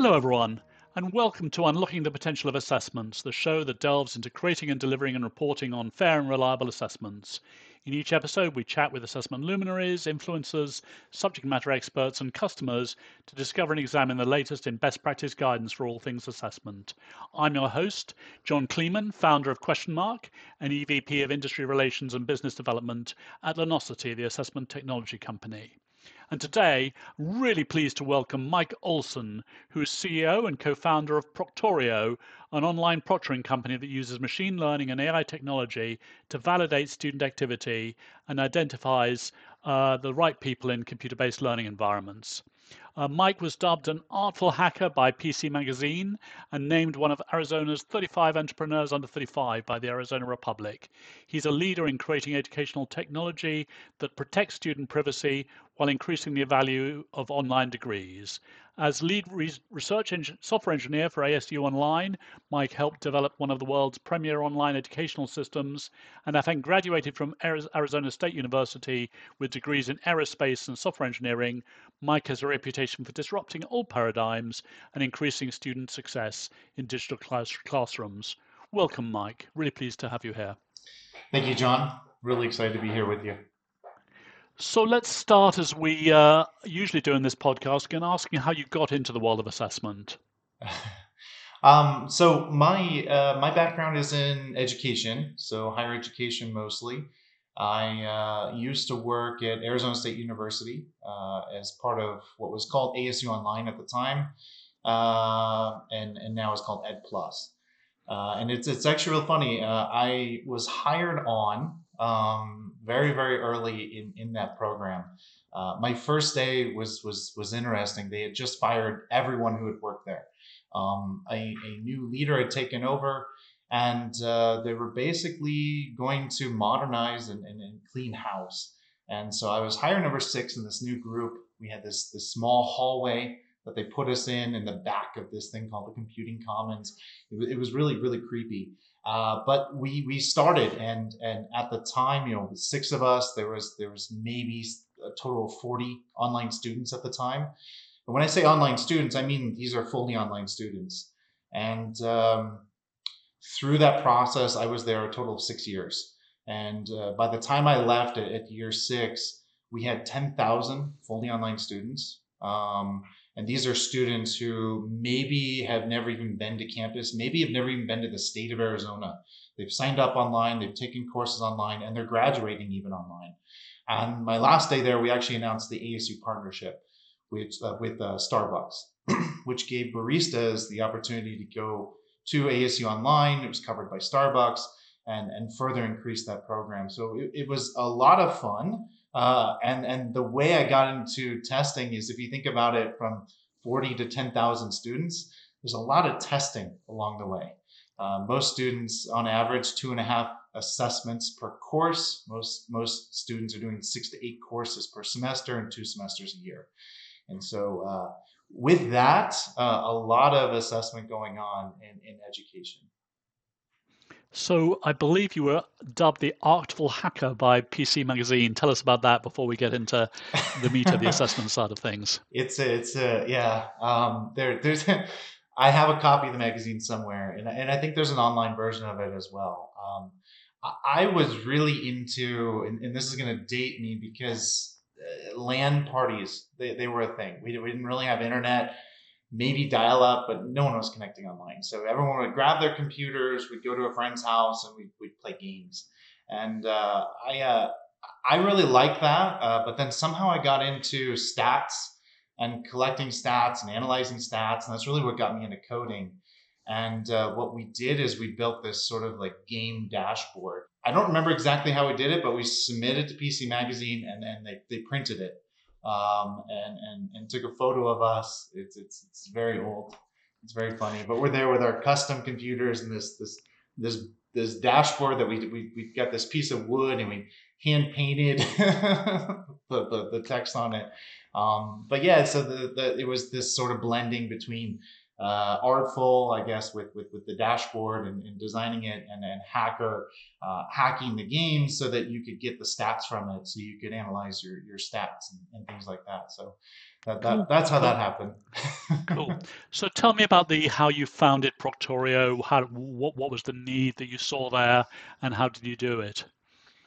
Hello, everyone, and welcome to Unlocking the Potential of Assessments, the show that delves into creating and delivering and reporting on fair and reliable assessments. In each episode, we chat with assessment luminaries, influencers, subject matter experts, and customers to discover and examine the latest in best practice guidance for all things assessment. I'm your host, John Kleeman, founder of Questionmark and EVP of Industry Relations and Business Development at Learnosity, the assessment technology company. And today, really pleased to welcome Mike Olsen, who is CEO and co-founder of Proctorio, an online proctoring company that uses machine learning and AI technology to validate student activity and identifies uh, the right people in computer-based learning environments. Uh, Mike was dubbed an artful hacker by PC Magazine and named one of Arizona's 35 entrepreneurs under 35 by the Arizona Republic. He's a leader in creating educational technology that protects student privacy while increasing the value of online degrees. As lead research software engineer for ASU Online, Mike helped develop one of the world's premier online educational systems, and having graduated from Arizona State University with degrees in aerospace and software engineering, Mike has a reputation for disrupting old paradigms and increasing student success in digital class classrooms. Welcome, Mike. Really pleased to have you here. Thank you, John. Really excited to be here with you. So let's start as we uh, usually do in this podcast and asking how you got into the world of assessment. um, so my uh, my background is in education, so higher education mostly. I uh, used to work at Arizona State University uh, as part of what was called ASU Online at the time, uh, and and now it's called EdPlus. Uh, and it's it's actually real funny. I was hired on um, very very early in in that program. Uh, my first day was was was interesting. They had just fired everyone who had worked there. Um, a, a, new leader had taken over, and uh, they were basically going to modernize and, and, and, clean house. And so I was hire number six in this new group. We had this this small hallway that they put us in in the back of this thing called the computing commons. It, it was really really creepy. Uh, but we we started and and at the time, you know, six of us. There was there was maybe a total of forty online students at the time. And when I say online students, I mean these are fully online students. And um, through that process, I was there a total of six years. And uh, by the time I left at, at year six, we had ten thousand fully online students. Um, and these are students who maybe have never even been to campus, maybe have never even been to the state of Arizona. They've signed up online, they've taken courses online, and they're graduating even online. And my last day there, we actually announced the ASU partnership with, uh, with uh, Starbucks, which gave baristas the opportunity to go to ASU online. It was covered by Starbucks and, and further increase that program. So it, it was a lot of fun. Uh, and and the way I got into testing is if you think about it from 40 to 10,000 students, there's a lot of testing along the way. Uh, most students, on average, two and a half assessments per course. Most most students are doing six to eight courses per semester and two semesters a year. And so, uh, with that, uh, a lot of assessment going on in, in education. So I believe you were dubbed the artful hacker by PC Magazine. Tell us about that before we get into the meat of the assessment side of things. It's a, it's a, yeah. Um, there, there's, I have a copy of the magazine somewhere, and and I think there's an online version of it as well. Um, I, I was really into, and, and this is going to date me because uh, LAN parties they, they were a thing. We, we didn't really have internet maybe dial up, but no one was connecting online. So everyone would grab their computers, we'd go to a friend's house, and we'd, we'd play games. And uh, I, uh, I really liked that, uh, but then somehow I got into stats and collecting stats and analyzing stats, and that's really what got me into coding. And uh, what we did is we built this sort of like game dashboard. I don't remember exactly how we did it, but we submitted to PC Magazine and, then they, they printed it um, and, and, and took a photo of us. It's, it's, it's very old. It's very funny, but we're there with our custom computers and this, this, this, this dashboard that we, we, we got this piece of wood and we hand painted the, the, the, text on it. Um, but yeah, so the, the, it was this sort of blending between uh, artful, I guess, with, with, with the dashboard and, and designing it, and then hacker uh, hacking the game so that you could get the stats from it, so you could analyze your, your stats and, and things like that. So that, that that's how that happened. cool. So tell me about the how you founded Proctorio. How what what was the need that you saw there, and how did you do it?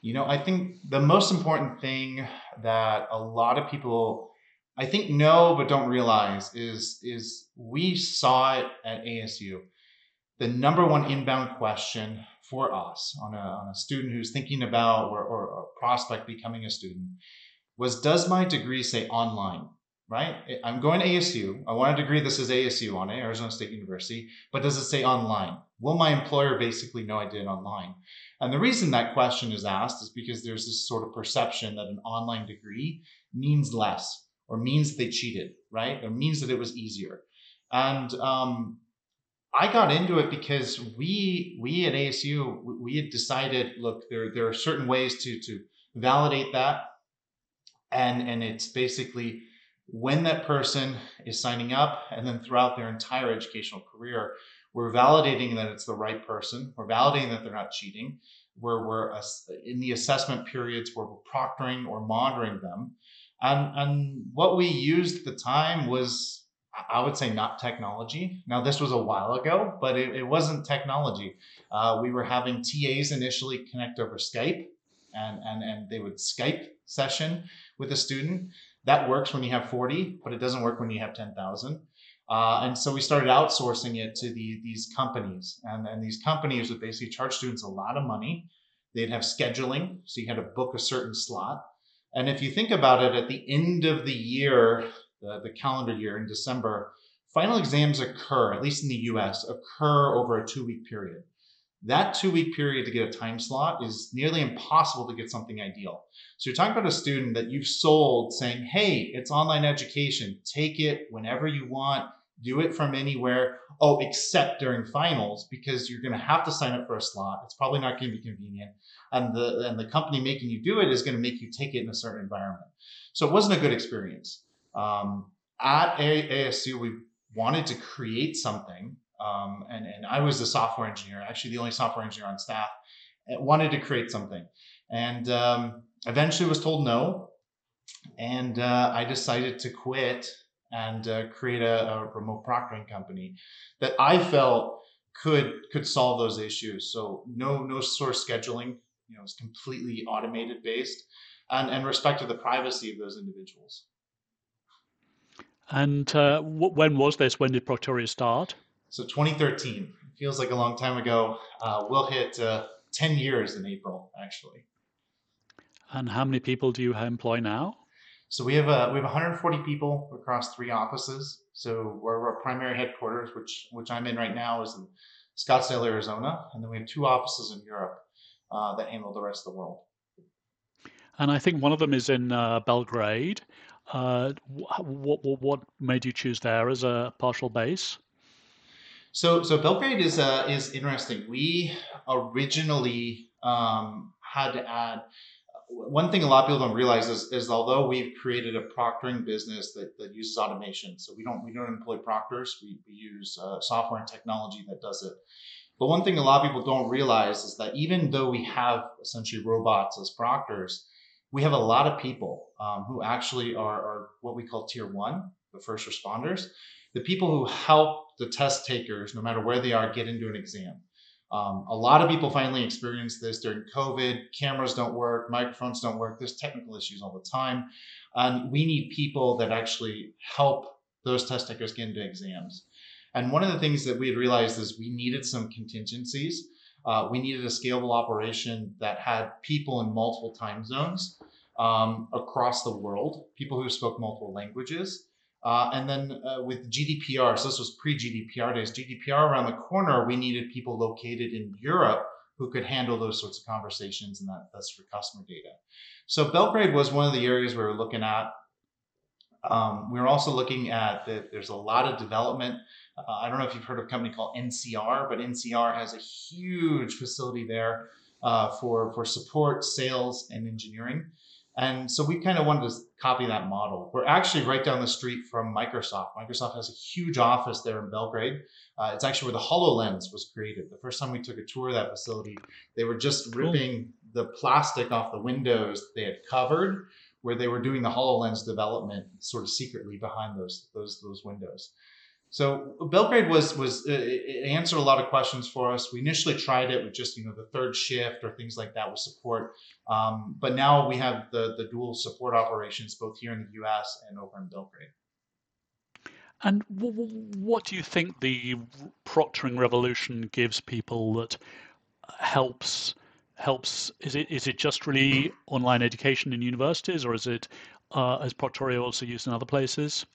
You know, I think the most important thing that a lot of people I think know but don't realize is is we saw it at ASU. The number one inbound question for us on a, on a student who's thinking about or, or a prospect becoming a student was does my degree say online? Right? I'm going to ASU. I want a degree This is ASU on it, Arizona State University, but does it say online? Will my employer basically know I did online? And the reason that question is asked is because there's this sort of perception that an online degree means less or means they cheated, right? Or means that it was easier. And um, I got into it because we we at ASU we had decided, look, there there are certain ways to to validate that, and and it's basically when that person is signing up, and then throughout their entire educational career, we're validating that it's the right person. We're validating that they're not cheating. Where we're in the assessment periods where we're proctoring or monitoring them, and and what we used at the time was I would say not technology. Now, this was a while ago, but it, it wasn't technology. Uh, we were having TAs initially connect over Skype, and, and, and they would Skype session with a student. That works when you have 40, but it doesn't work when you have 10,000. Uh, and so we started outsourcing it to the, these companies. And, and these companies would basically charge students a lot of money. They'd have scheduling, so you had to book a certain slot. And if you think about it, at the end of the year, the, the calendar year in December, final exams occur, at least in the US, occur over a two week period. That two week period to get a time slot is nearly impossible to get something ideal. So you're talking about a student that you've sold saying, hey, it's online education, take it whenever you want, do it from anywhere. Oh, except during finals, because you're going to have to sign up for a slot. It's probably not going to be convenient. And the, and the company making you do it is going to make you take it in a certain environment. So it wasn't a good experience. Um, at ASU, we wanted to create something, um, and, and I was a software engineer, actually the only software engineer on staff, wanted to create something. And um, eventually was told no. And uh, I decided to quit and uh, create a, a, remote proctoring company that I felt could could solve those issues. So no no source scheduling, you know, it's completely automated based, and and respect to the privacy of those individuals. And uh, when was this? When did Proctorio start? So 2013. It feels like a long time ago. Uh, we'll hit uh, 10 years in April, actually. And how many people do you employ now? So we have uh, we have 140 people across three offices. So our primary headquarters, which which I'm in right now, is in Scottsdale, Arizona, and then we have two offices in Europe uh, that handle the rest of the world. And I think one of them is in uh, Belgrade. Uh, what, what, what made you choose there as a partial base? So so Belgrade is uh, is interesting. We originally um, had to add one thing a lot of people don't realize is, is although we've created a proctoring business that, that uses automation, so we don't we don't employ proctors. We, we use uh, software and technology that does it. But one thing a lot of people don't realize is that even though we have essentially robots as proctors, we have a lot of people um, who actually are, are, what we call tier one, the first responders, the people who help the test takers, no matter where they are, get into an exam. Um, a lot of people finally experience this during COVID. Cameras don't work, microphones don't work. There's technical issues all the time. And we need people that actually help those test takers get into exams. And one of the things that we had realized is we needed some contingencies uh, we needed a scalable operation that had people in multiple time zones um, across the world, people who spoke multiple languages. Uh, and then uh, with GDPR, so this was pre GDPR days, GDPR around the corner, we needed people located in Europe who could handle those sorts of conversations, and that, that's for customer data. So Belgrade was one of the areas we were looking at. Um, we were also looking at that there's a lot of development uh, I don't know if you've heard of a company called NCR, but NCR has a huge facility there uh, for for support, sales, and engineering. And so we kind of wanted to copy that model. We're actually right down the street from Microsoft. Microsoft has a huge office there in Belgrade. Uh, it's actually where the HoloLens was created. The first time we took a tour of that facility, they were just ripping the plastic off the windows they had covered where they were doing the HoloLens development sort of secretly behind those those those windows. So Belgrade was was uh, it answered a lot of questions for us. We initially tried it with just you know the third shift or things like that with support, um, but now we have the the dual support operations both here in the U.S. and over in Belgrade. And w- w- what do you think the proctoring revolution gives people that helps helps? Is it is it just really online education in universities, or is it uh, is Proctorio also used in other places?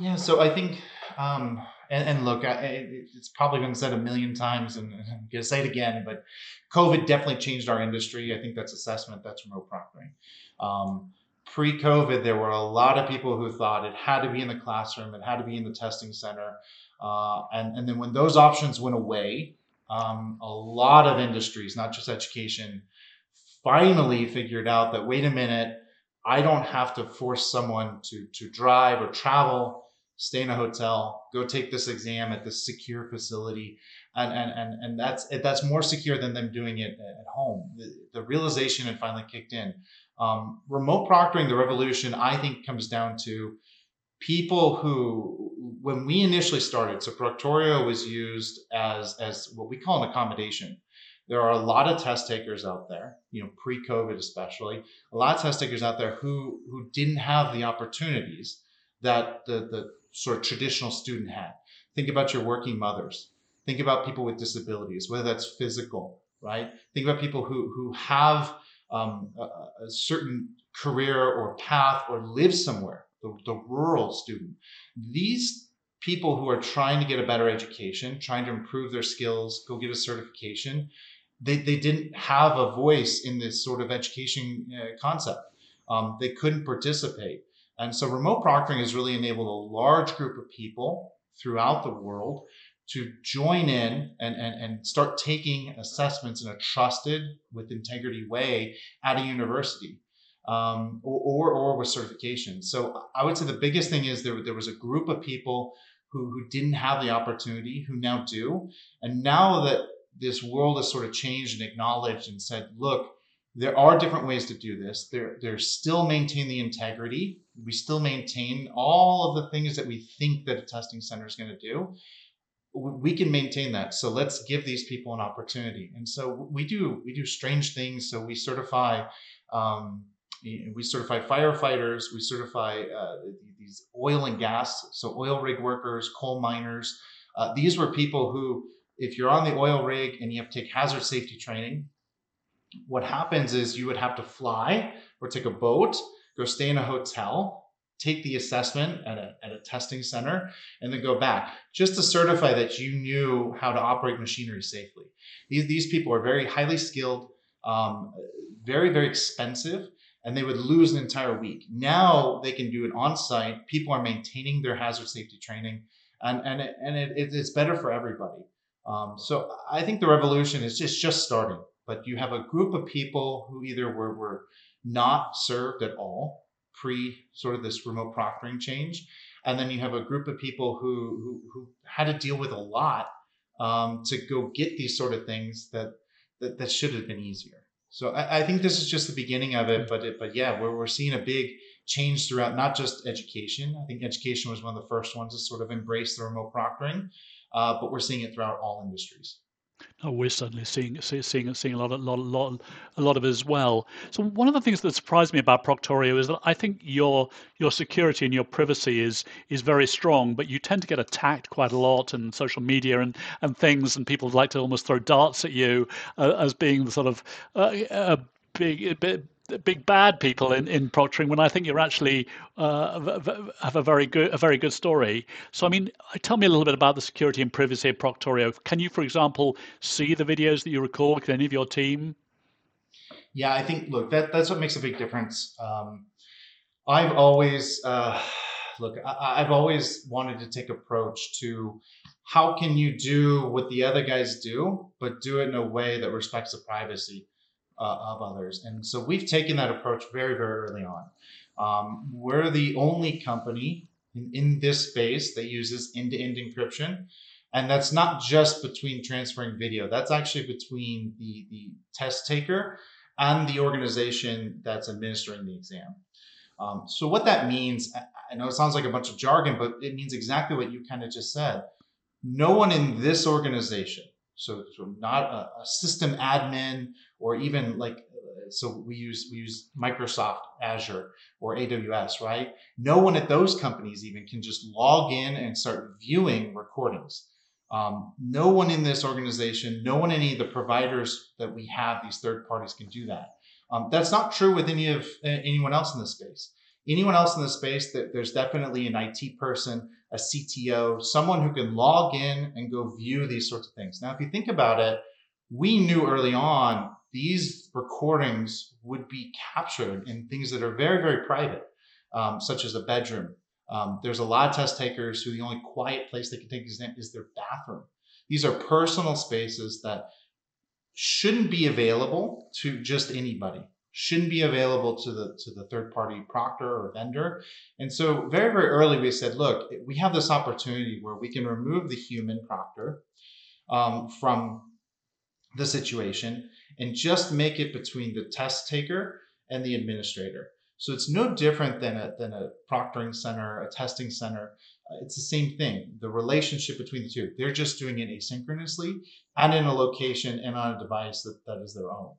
Yeah, so I think, um, and, and look, I, it's probably been said a million times, and I'm going to say it again, but COVID definitely changed our industry. I think that's assessment, that's remote proctoring. Um, Pre COVID, there were a lot of people who thought it had to be in the classroom, it had to be in the testing center. Uh, and, and then when those options went away, um, a lot of industries, not just education, finally figured out that wait a minute, I don't have to force someone to, to drive or travel stay in a hotel, go take this exam at this secure facility. And, and, and, and that's, that's more secure than them doing it at home. The, the realization had finally kicked in. Um, remote proctoring, the revolution, I think comes down to people who, when we initially started, so Proctorio was used as, as what we call an accommodation there are a lot of test takers out there, you know, pre-COVID especially, a lot of test takers out there who who didn't have the opportunities that the the sort of traditional student had. Think about your working mothers. Think about people with disabilities, whether that's physical, right? Think about people who who have um, a, a, certain career or path or live somewhere. The, the rural student. These people who are trying to get a better education, trying to improve their skills, go get a certification, they, they didn't have a voice in this sort of education uh, concept. Um, they couldn't participate. And so remote proctoring has really enabled a large group of people throughout the world to join in and, and, and start taking assessments in a trusted, with integrity way at a university um, or, or, or with certification. So I would say the biggest thing is there, there was a group of people who, who didn't have the opportunity who now do. And now that this world has sort of changed and acknowledged and said, look, there are different ways to do this. There, there's still maintain the integrity. We still maintain all of the things that we think that a testing center is going to do. We can maintain that. So let's give these people an opportunity. And so we do we do strange things. So we certify um, we certify firefighters. We certify uh, these oil and gas. So oil rig workers, coal miners. Uh, these were people who, if you're on the oil rig and you have to take hazard safety training, what happens is you would have to fly or take a boat, go stay in a hotel, take the assessment at a, at a testing center, and then go back just to certify that you knew how to operate machinery safely. These, these people are very highly skilled, um, very, very expensive, and they would lose an entire week. Now they can do it on site. People are maintaining their hazard safety training, and, and, it, and it, it's better for everybody. Um, so I think the revolution is just, just starting but you have a group of people who either were, were not served at all pre sort of this remote proctoring change. And then you have a group of people who, who, who had to deal with a lot um, to go get these sort of things that, that, that should have been easier. So I, I, think this is just the beginning of it, but it, but yeah, we're, we're seeing a big change throughout not just education. I think education was one of the first ones to sort of embrace the remote proctoring, uh, but we're seeing it throughout all industries. Oh, we're certainly seeing seeing seeing a lot, of, lot, lot, a lot of it as well. So one of the things that surprised me about Proctorio is that I think your your security and your privacy is is very strong, but you tend to get attacked quite a lot in social media and and things, and people like to almost throw darts at you uh, as being the sort of uh, a big, A bit big bad people in, in proctoring when I think you're actually uh, have a very good a very good story. So I mean, tell me a little bit about the security and privacy of Proctorio. Can you, for example, see the videos that you record? Can any of your team? Yeah, I think look that that's what makes a big difference. Um, I've always uh, look I, I've always wanted to take approach to how can you do what the other guys do, but do it in a way that respects the privacy uh, of others. And so we've taken that approach very, very early on. Um, we're the only company in, in this space that uses end to end encryption. And that's not just between transferring video, that's actually between the, the test taker and the organization that's administering the exam. Um, so what that means, I know it sounds like a bunch of jargon, but it means exactly what you kind of just said. No one in this organization, so, so not a, a system admin or even like so we use we use Microsoft Azure or AWS, right? No one at those companies even can just log in and start viewing recordings. Um, no one in this organization, no one any of the providers that we have, these third parties can do that. Um, that's not true with any of anyone else in this space. Anyone else in the space, that there's definitely an IT person, a CTO, someone who can log in and go view these sorts of things. Now, if you think about it, we knew early on these recordings would be captured in things that are very, very private, um, such as a bedroom. Um, there's a lot of test takers who the only quiet place they can take exam is their bathroom. These are personal spaces that shouldn't be available to just anybody shouldn't be available to the to the third party proctor or vendor and so very very early we said look we have this opportunity where we can remove the human proctor um, from the situation and just make it between the test taker and the administrator. So it's no different than a, than a proctoring center, a testing center. Uh, it's the same thing. The relationship between the two, they're just doing it asynchronously and in a location and on a device that, that is their own.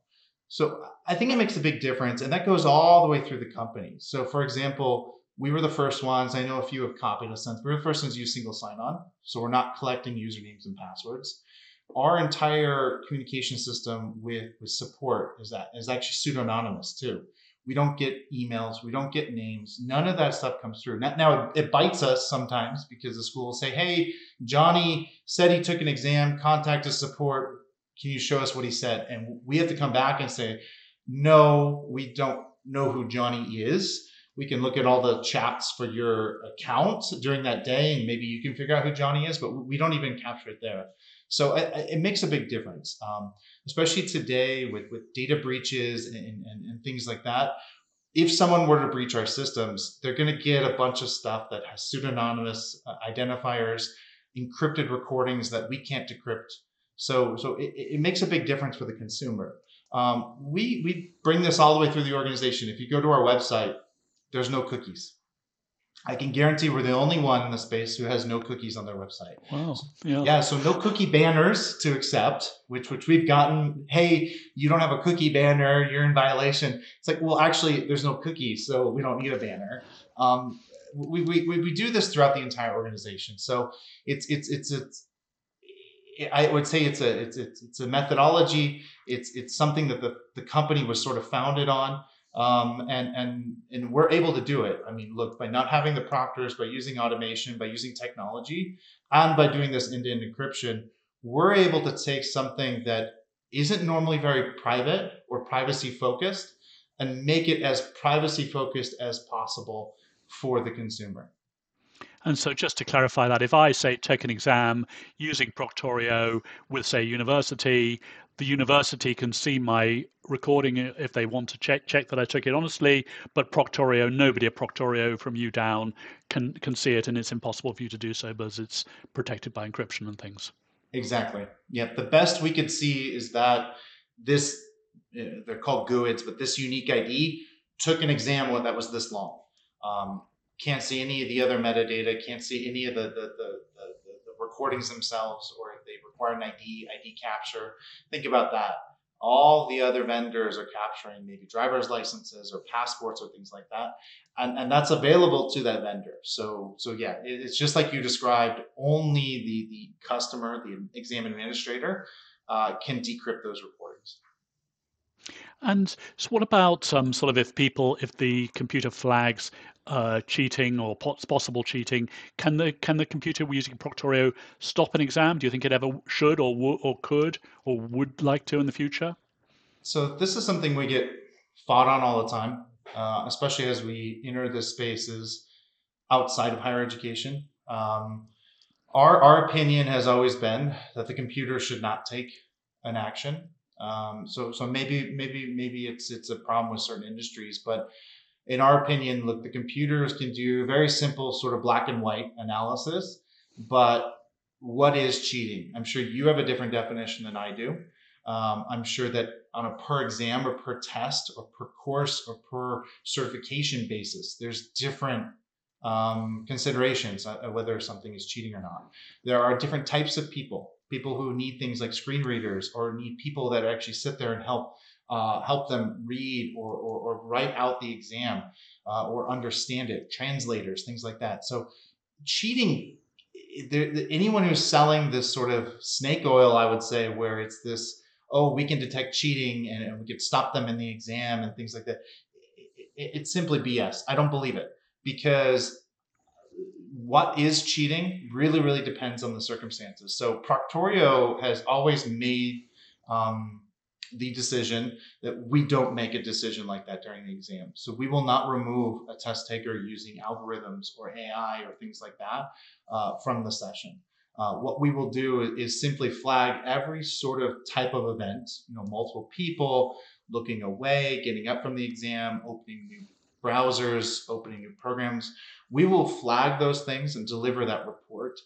So I think it makes a big difference. And that goes all the way through the company. So for example, we were the first ones. I know a few have copied us since. We were the first ones to use single sign-on. So we're not collecting usernames and passwords our entire communication system with, with support is that is actually pseudonymous too. We don't get emails, we don't get names, none of that stuff comes through. Now, now it, it bites us sometimes because the school will say, "Hey, Johnny said he took an exam. Contact us support. Can you show us what he said?" And we have to come back and say, "No, we don't know who Johnny is." we can look at all the chats for your account during that day and maybe you can figure out who johnny is but we don't even capture it there so it, it makes a big difference, um, especially today with, with data breaches and, and, and things like that. If someone were to breach our systems, they're going to get a bunch of stuff that has pseudonymous uh, identifiers, encrypted recordings that we can't decrypt. So, so it, it makes a big difference for the consumer. Um, we, we bring this all the way through the organization. If you go to our website, there's no cookies. I can guarantee we're the only one in the space who has no cookies on their website. Wow. Yeah. Yeah. So no cookie banners to accept, which which we've gotten. Hey, you don't have a cookie banner. You're in violation. It's like, well, actually, there's no cookies, so we don't need a banner. Um, we, we, we do this throughout the entire organization. So it's it's it's it's. I would say it's a it's it's, it's a methodology. It's it's something that the, the company was sort of founded on um, and and and we're able to do it. I mean, look, by not having the proctors, by using automation, by using technology, and by doing this end-to-end encryption, we're able to take something that isn't normally very private or privacy focused and make it as privacy focused as possible for the consumer. And so, just to clarify that, if I say take an exam using Proctorio with, say, university, the university can see my recording if they want to check check that I took it honestly. But Proctorio, nobody at Proctorio from you down can can see it, and it's impossible for you to do so because it's protected by encryption and things. Exactly. Yeah. The best we could see is that this they're called GUIDs, but this unique ID took an exam that was this long. Um, can't see any of the other metadata, can't see any of the, the, the recordings themselves, or if they require an ID, ID capture. Think about that. All the other vendors are capturing maybe driver's licenses or passports or things like that. And, and that's available to that vendor. So, so yeah, it, it's just like you described, only the, the customer, the exam administrator, uh, can decrypt those recordings. And so, what about um, sort of if people, if the computer flags uh, cheating or possible cheating, can the can the computer we're using Proctorio stop an exam? Do you think it ever should or w- or could or would like to in the future? So this is something we get fought on all the time, uh, especially as we enter the spaces outside of higher education. Um, our our opinion has always been that the computer should not take an action um, so so maybe maybe maybe it's it's a problem with certain industries, but in our opinion, look, the computers can do very simple sort of black and white analysis, but what is cheating? I'm sure you have a different definition than I do. Um, I'm sure that on a per exam or per test or per course or per certification basis. There's different um, considerations whether something is cheating or not. There are different types of people, people who need things like screen readers or need people that actually sit there and help uh, help them read or, or, or, write out the exam uh, or understand it, translators, things like that. So cheating, there, anyone who's selling this sort of snake oil, I would say, where it's this, oh, we can detect cheating and, we can stop them in the exam and things like that. It, it's simply BS. I don't believe it because what is cheating really, really depends on the circumstances. So Proctorio has always made um, the decision that we don't make a decision like that during the exam. So we will not remove a test taker using algorithms or AI or things like that uh, from the session. Uh, what we will do is simply flag every sort of type of event, you know, multiple people looking away, getting up from the exam, opening new browsers, opening new programs. We will flag those things and deliver that report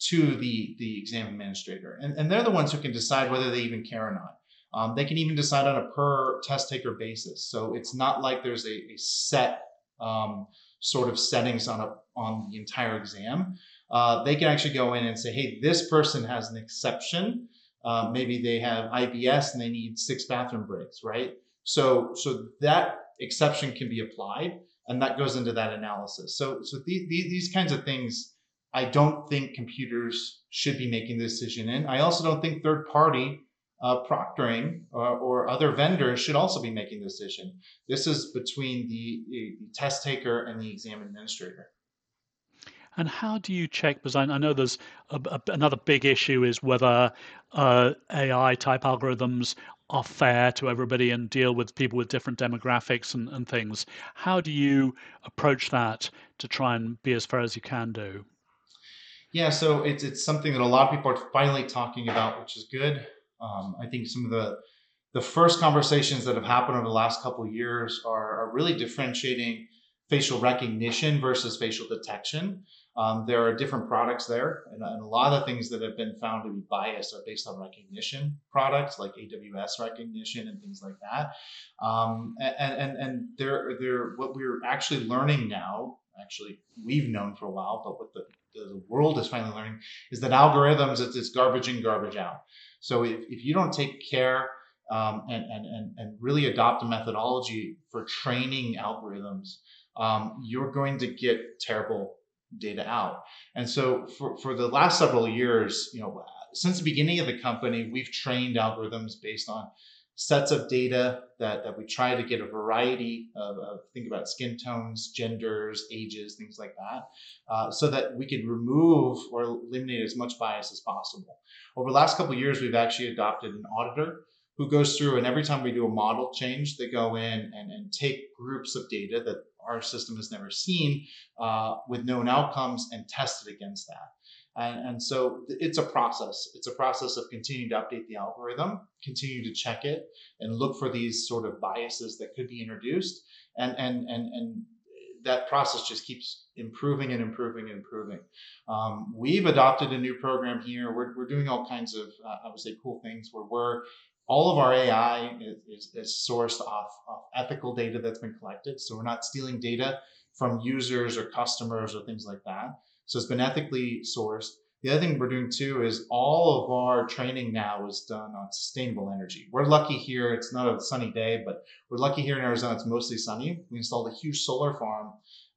to the, the exam administrator. And, and they're the ones who can decide whether they even care or not. Um, they can even decide on a per test taker basis. So it's not like there's a, a set um, sort of settings on a on the entire exam. Uh, they can actually go in and say, hey, this person has an exception. Uh, maybe they have IBS and they need six bathroom breaks, right? So so that exception can be applied, and that goes into that analysis. So so the, the, these kinds of things. I don't think computers should be making the decision in. I also don't think third party uh, proctoring or, or, other vendors should also be making the decision. This is between the, the, test taker and the exam administrator. And how do you check? Because I, I know there's a, a, another big issue is whether uh, AI type algorithms are fair to everybody and deal with people with different demographics and, and things. How do you approach that to try and be as fair as you can do? Yeah, so it's it's something that a lot of people are finally talking about, which is good. Um, I think some of the the first conversations that have happened over the last couple years are, are really differentiating facial recognition versus facial detection. Um, there are different products there, and, and, a lot of the things that have been found to be biased are based on recognition products like AWS Rekognition and things like that. Um, and and and they're, they're what we're actually learning now. Actually, we've known for a while, but what the the world is finally learning is that algorithms it's, it's garbage in garbage out so if, if you don't take care um, and, and, and, really adopt a methodology for training algorithms um, you're going to get terrible data out. And so for, for the last several years you know since the beginning of the company we've trained algorithms based on sets of data that, that we try to get a variety of, of think about skin tones, genders, ages, things like that, uh, so that we could remove or eliminate as much bias as possible. Over the last couple of years, we've actually adopted an auditor who goes through and every time we do a model change, they go in and, and take groups of data that our system has never seen uh, with known outcomes and test it against that. And, and so it's a process. It's a process of continuing to update the algorithm, continue to check it, and look for these sort of biases that could be introduced. And and and and that process just keeps improving and improving and improving. Um, we've adopted a new program here. We're, we're doing all kinds of, uh, I would say, cool things where we're all of our AI is, is, is sourced off, off ethical data that's been collected. So we're not stealing data from users or customers or things like that. So it's been ethically sourced. The other thing we're doing too is all of our training now is done on sustainable energy. We're lucky here, it's not a sunny day, but we're lucky here in Arizona, it's mostly sunny. We installed a huge solar farm,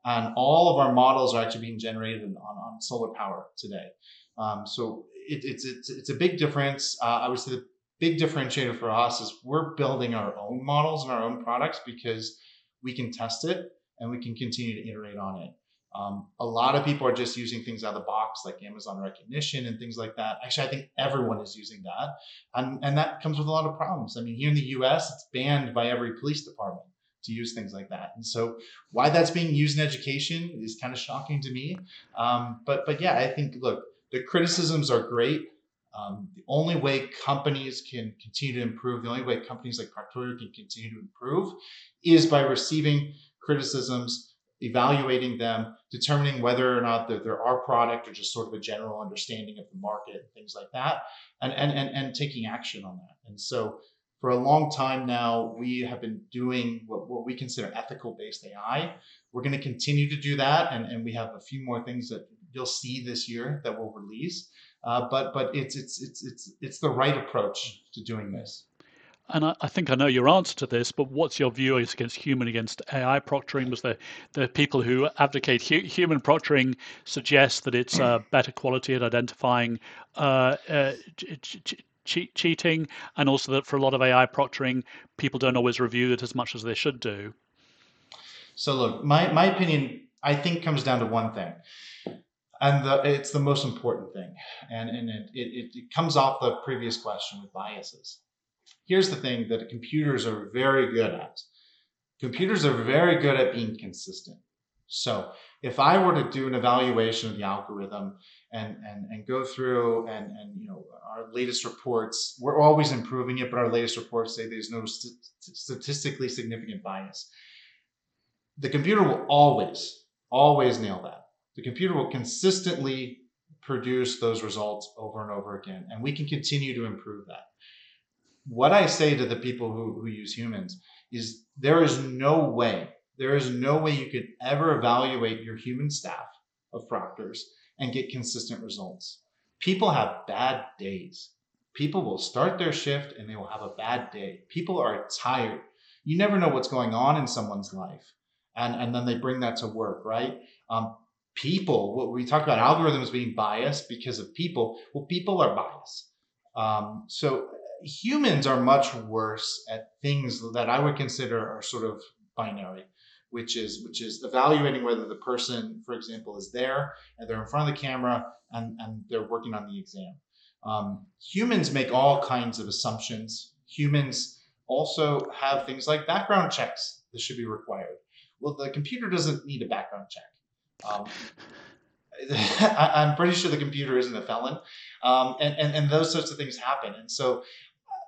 and all of our models are actually being generated on, on solar power today. Um, so it, it's, it's, it's a big difference. Uh, I would say the big differentiator for us is we're building our own models and our own products because we can test it and we can continue to iterate on it. Um, a lot of people are just using things out of the box, like Amazon Rekognition and things like that. Actually, I think everyone is using that, and and that comes with a lot of problems. I mean, here in the U.S., it's banned by every police department to use things like that. And so, why that's being used in education is kind of shocking to me. Um, but but yeah, I think look, the criticisms are great. Um, the only way companies can continue to improve, the only way companies like Proctorio can continue to improve, is by receiving criticisms evaluating them, determining whether or not they're, they're our product or just sort of a general understanding of the market things like that, and, and, and, and taking action on that. And so for a long time now, we have been doing what, what we consider ethical based AI. We're going to continue to do that, and, and we have a few more things that you'll see this year that we'll release. Uh, but but it's it's it's it's it's the right approach to doing this. And I, I, think I know your answer to this, but what's your view against human against AI proctoring? Was the the people who advocate hu- human proctoring suggest that it's uh, better quality at identifying uh, uh, ch- ch- cheating, and also that for a lot of AI proctoring, people don't always review it as much as they should do. So look, my my opinion, I think, comes down to one thing and the, it's the most important thing and, and it, it, it, comes off the previous question with biases here's the thing that computers are very good at. Computers are very good at being consistent. So if i were to do an evaluation of the algorithm and and, and go through and and you know our latest reports we're always improving it but our latest reports say there's no st- statistically significant bias. The computer will always always nail that. The computer will consistently produce those results over and over again and we can continue to improve that what I say to the people who, who use humans is there is no way, there is no way you could ever evaluate your human staff of proctors and get consistent results. People have bad days. People will start their shift and they will have a bad day. People are tired. You never know what's going on in someone's life. And, and then they bring that to work, right? Um, people, what we talk about algorithms being biased because of people, well, people are biased. Um, so humans are much worse at things that I would consider are sort of binary, which is which is evaluating whether the person, for example, is there and they're in front of the camera and, and they're working on the exam. Um, humans make all kinds of assumptions. Humans also have things like background checks that should be required. Well, the computer doesn't need a background check. Um, I, am pretty sure the computer isn't a felon, um, and, and and those sorts of things happen. And so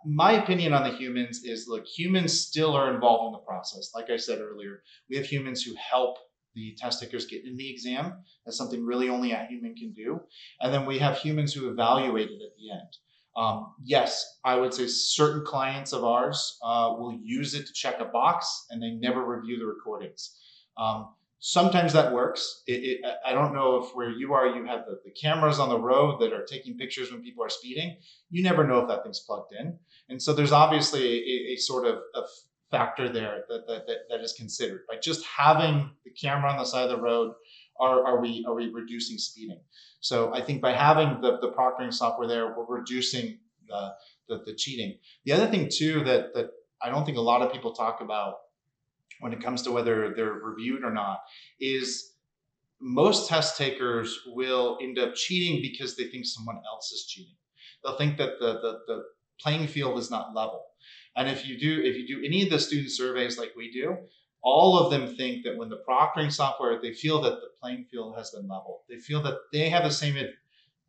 my opinion on the humans is look, humans still are involved in the process. Like I said earlier, we have humans who help the test takers get in the exam. That's something really only a human can do. And then we have humans who evaluate it at the end. Um, yes, I would say certain clients of ours uh, will use it to check a box and they never review the recordings. Um, sometimes that works. It, it, I don't know if where you are, you have the, the cameras on the road that are taking pictures when people are speeding. You never know if that thing's plugged in. And so there's obviously a, a sort of a factor there that, that, that, that is considered. By just having the camera on the side of the road, are, are we are we reducing speeding? So I think by having the, the proctoring software there, we're reducing the, the, the cheating. The other thing too that that I don't think a lot of people talk about when it comes to whether they're reviewed or not is most test takers will end up cheating because they think someone else is cheating. They'll think that the, the, the playing field is not level. And if you do if you do any of the student surveys like we do, all of them think that when the proctoring software, they feel that the playing field has been leveled. They feel that they have the same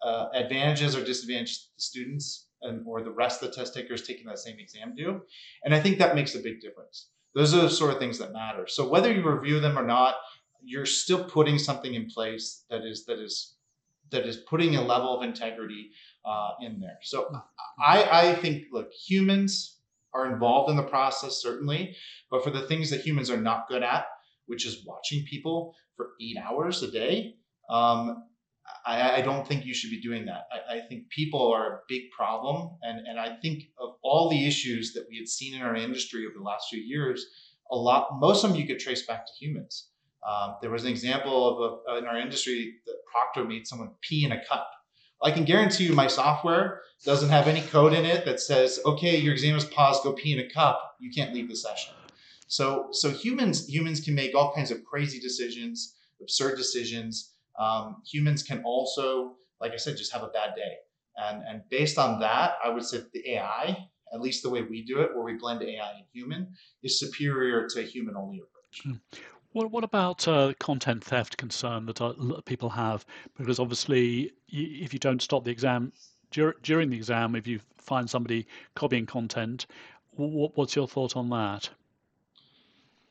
uh, advantages or disadvantages the students and or the rest of the test takers taking that same exam do. And I think that makes a big difference. Those are the sort of things that matter. So whether you review them or not, you're still putting something in place that is that is that is putting a level of integrity uh, in there. So I, I think look, humans are involved in the process certainly, but for the things that humans are not good at, which is watching people for eight hours a day, um, I, I, don't think you should be doing that. I, I, think people are a big problem. And, and I think of all the issues that we had seen in our industry over the last few years, a lot, most of them you could trace back to humans. Um, there was an example of a, in our industry that Proctor made someone pee in a cup. I can guarantee you my software doesn't have any code in it that says, okay, your exam is paused, go pee in a cup. You can't leave the session. So, so humans, humans can make all kinds of crazy decisions, absurd decisions um, humans can also, like I said, just have a bad day. And, and based on that, I would say the AI, at least the way we do it, where we blend AI and human, is superior to a human only approach. Hmm. What, what about uh, content theft concern that uh, people have? Because obviously, if you don't stop the exam dur- during the exam, if you find somebody copying content, what's your thought on that?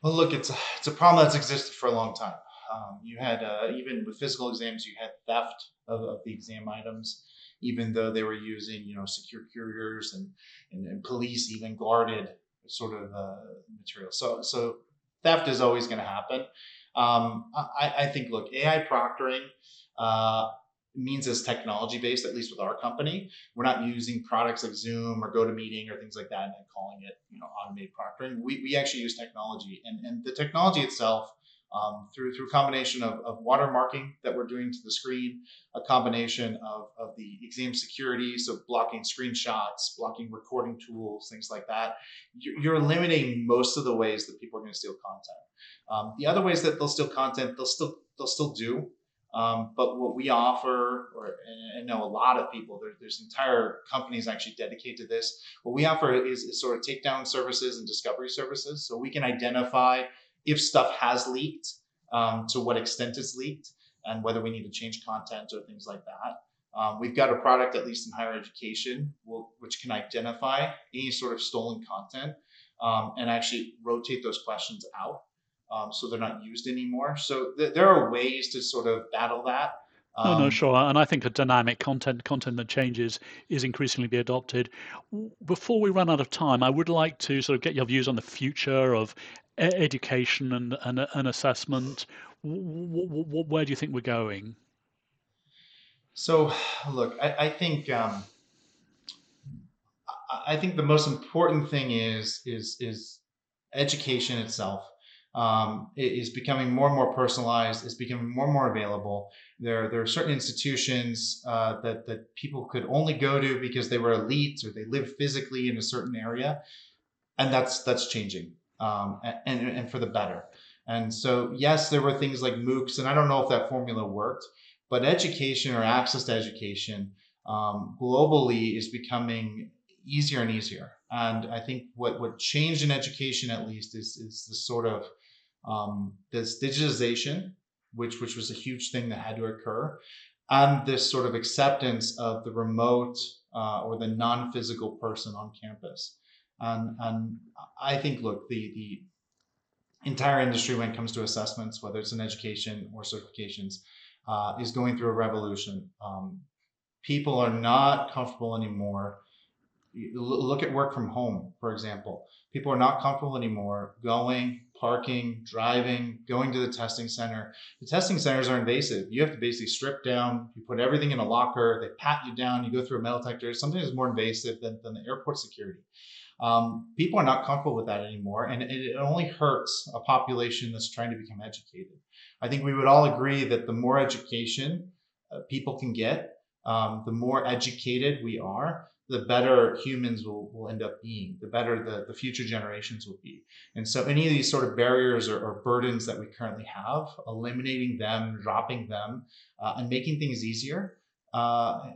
Well, look, it's a, it's a problem that's existed for a long time. Um, you had uh, even with physical exams, you had theft of, of, the exam items, even though they were using you know secure couriers and, and, and police even guarded sort of uh, material. So so theft is always going to happen. Um, I, I, think look AI proctoring. Uh, means is technology based, at least with our company. We're not using products like Zoom or GoToMeeting or things like that and calling it, you know, automated proctoring. We, we actually use technology and, and the technology itself um, through through a combination of, of watermarking that we're doing to the screen, a combination of, of the exam security, so blocking screenshots, blocking recording tools, things like that. You're, eliminating most of the ways that people are going to steal content. Um, the other ways that they'll steal content, they'll still they'll still do. Um, but what we offer, or I know a lot of people, there, there's entire companies actually dedicated to this. What we offer is, is sort of takedown services and discovery services. So we can identify if stuff has leaked, um, to what extent it's leaked, and whether we need to change content or things like that. Um, we've got a product, at least in higher education, will, which can identify any sort of stolen content um, and actually rotate those questions out um, so they're not used anymore. So th- there are ways to sort of battle that. Um, no, no, sure. And I think a dynamic content, content that changes, is increasingly be adopted. Before we run out of time, I would like to sort of get your views on the future of education and, and, and assessment. Where do you think we're going? So, look, I, I think um, I think the most important thing is is is education itself um, is becoming more and more personalized. It's becoming more and more available. There, there are certain institutions uh, that that people could only go to because they were elites or they lived physically in a certain area, and that's that's changing, um, and, and for the better. And so, yes, there were things like MOOCs, and I don't know if that formula worked, but education or access to education um, globally is becoming easier and easier. And I think what what changed in education, at least, is is the sort of um, this digitization, which which was a huge thing that had to occur, and this sort of acceptance of the remote uh, or the non-physical person on campus. And and I think, look, the the entire industry when it comes to assessments, whether it's in education or certifications, uh, is going through a revolution. Um, people are not comfortable anymore. Look at work from home, for example. People are not comfortable anymore going parking, driving, going to the testing center. The testing centers are invasive. You have to basically strip down, you put everything in a locker, they pat you down, you go through a metal detector. Something is more invasive than, than the airport security. Um, people are not comfortable with that anymore, and it, it only hurts a population that's trying to become educated. I think we would all agree that the more education uh, people can get, um, the more educated we are, the better humans will, will end up being, the better the, the future generations will be. And so any of these sort of barriers or, or burdens that we currently have, eliminating them, dropping them, uh, and making things easier uh,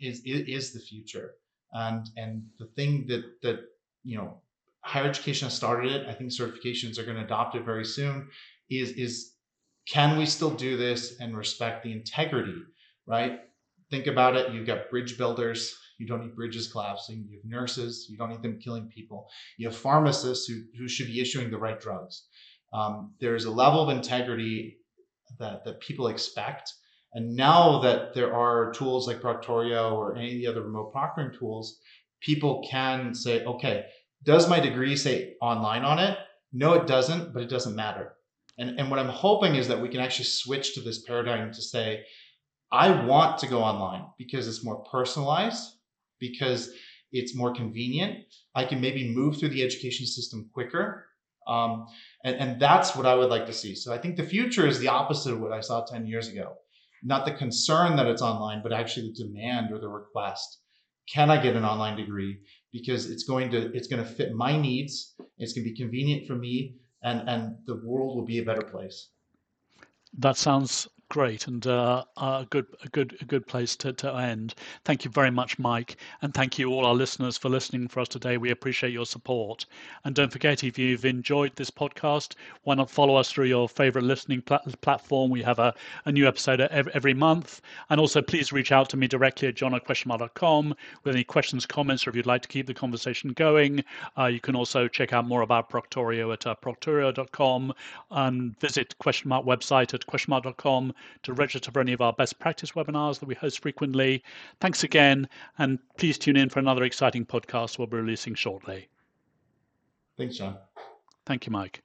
is, is the future. And, and the thing that, that, you know, higher education has started it, I think certifications are going to adopt it very soon, is, is can we still do this and respect the integrity, right? Think about it. You've got bridge builders you don't need bridges collapsing. You have nurses. You don't need them killing people. You have pharmacists who, who should be issuing the right drugs. Um, there's a level of integrity that, that people expect. And now that there are tools like Proctorio or any of the other remote proctoring tools, people can say, okay, does my degree say online on it? No, it doesn't, but it doesn't matter. And, and what I'm hoping is that we can actually switch to this paradigm to say, I want to go online because it's more personalized because it's more convenient. I can maybe move through the education system quicker. Um, and, and that's what I would like to see. So I think the future is the opposite of what I saw 10 years ago. Not the concern that it's online, but actually the demand or the request. Can I get an online degree? Because it's going to it's going to fit my needs. It's going to be convenient for me, and and the world will be a better place. That sounds great and uh, a good, a good, a good place to, to end. Thank you very much, Mike, and thank you all our listeners for listening for us today. We appreciate your support. And don't forget, if you've enjoyed this podcast, why not follow us through your favorite listening plat- platform? We have a, a new episode every, every month. And also, please reach out to me directly at john at questionmark.com with any questions, comments, or if you'd like to keep the conversation going. Uh, you can also check out more about Proctorio at uh, proctorio.com and visit Questionmark website at questionmark.com to register for any of our best practice webinars that we host frequently. Thanks again, and please tune in for another exciting podcast we'll be releasing shortly. Thanks, John. Thank you, Mike.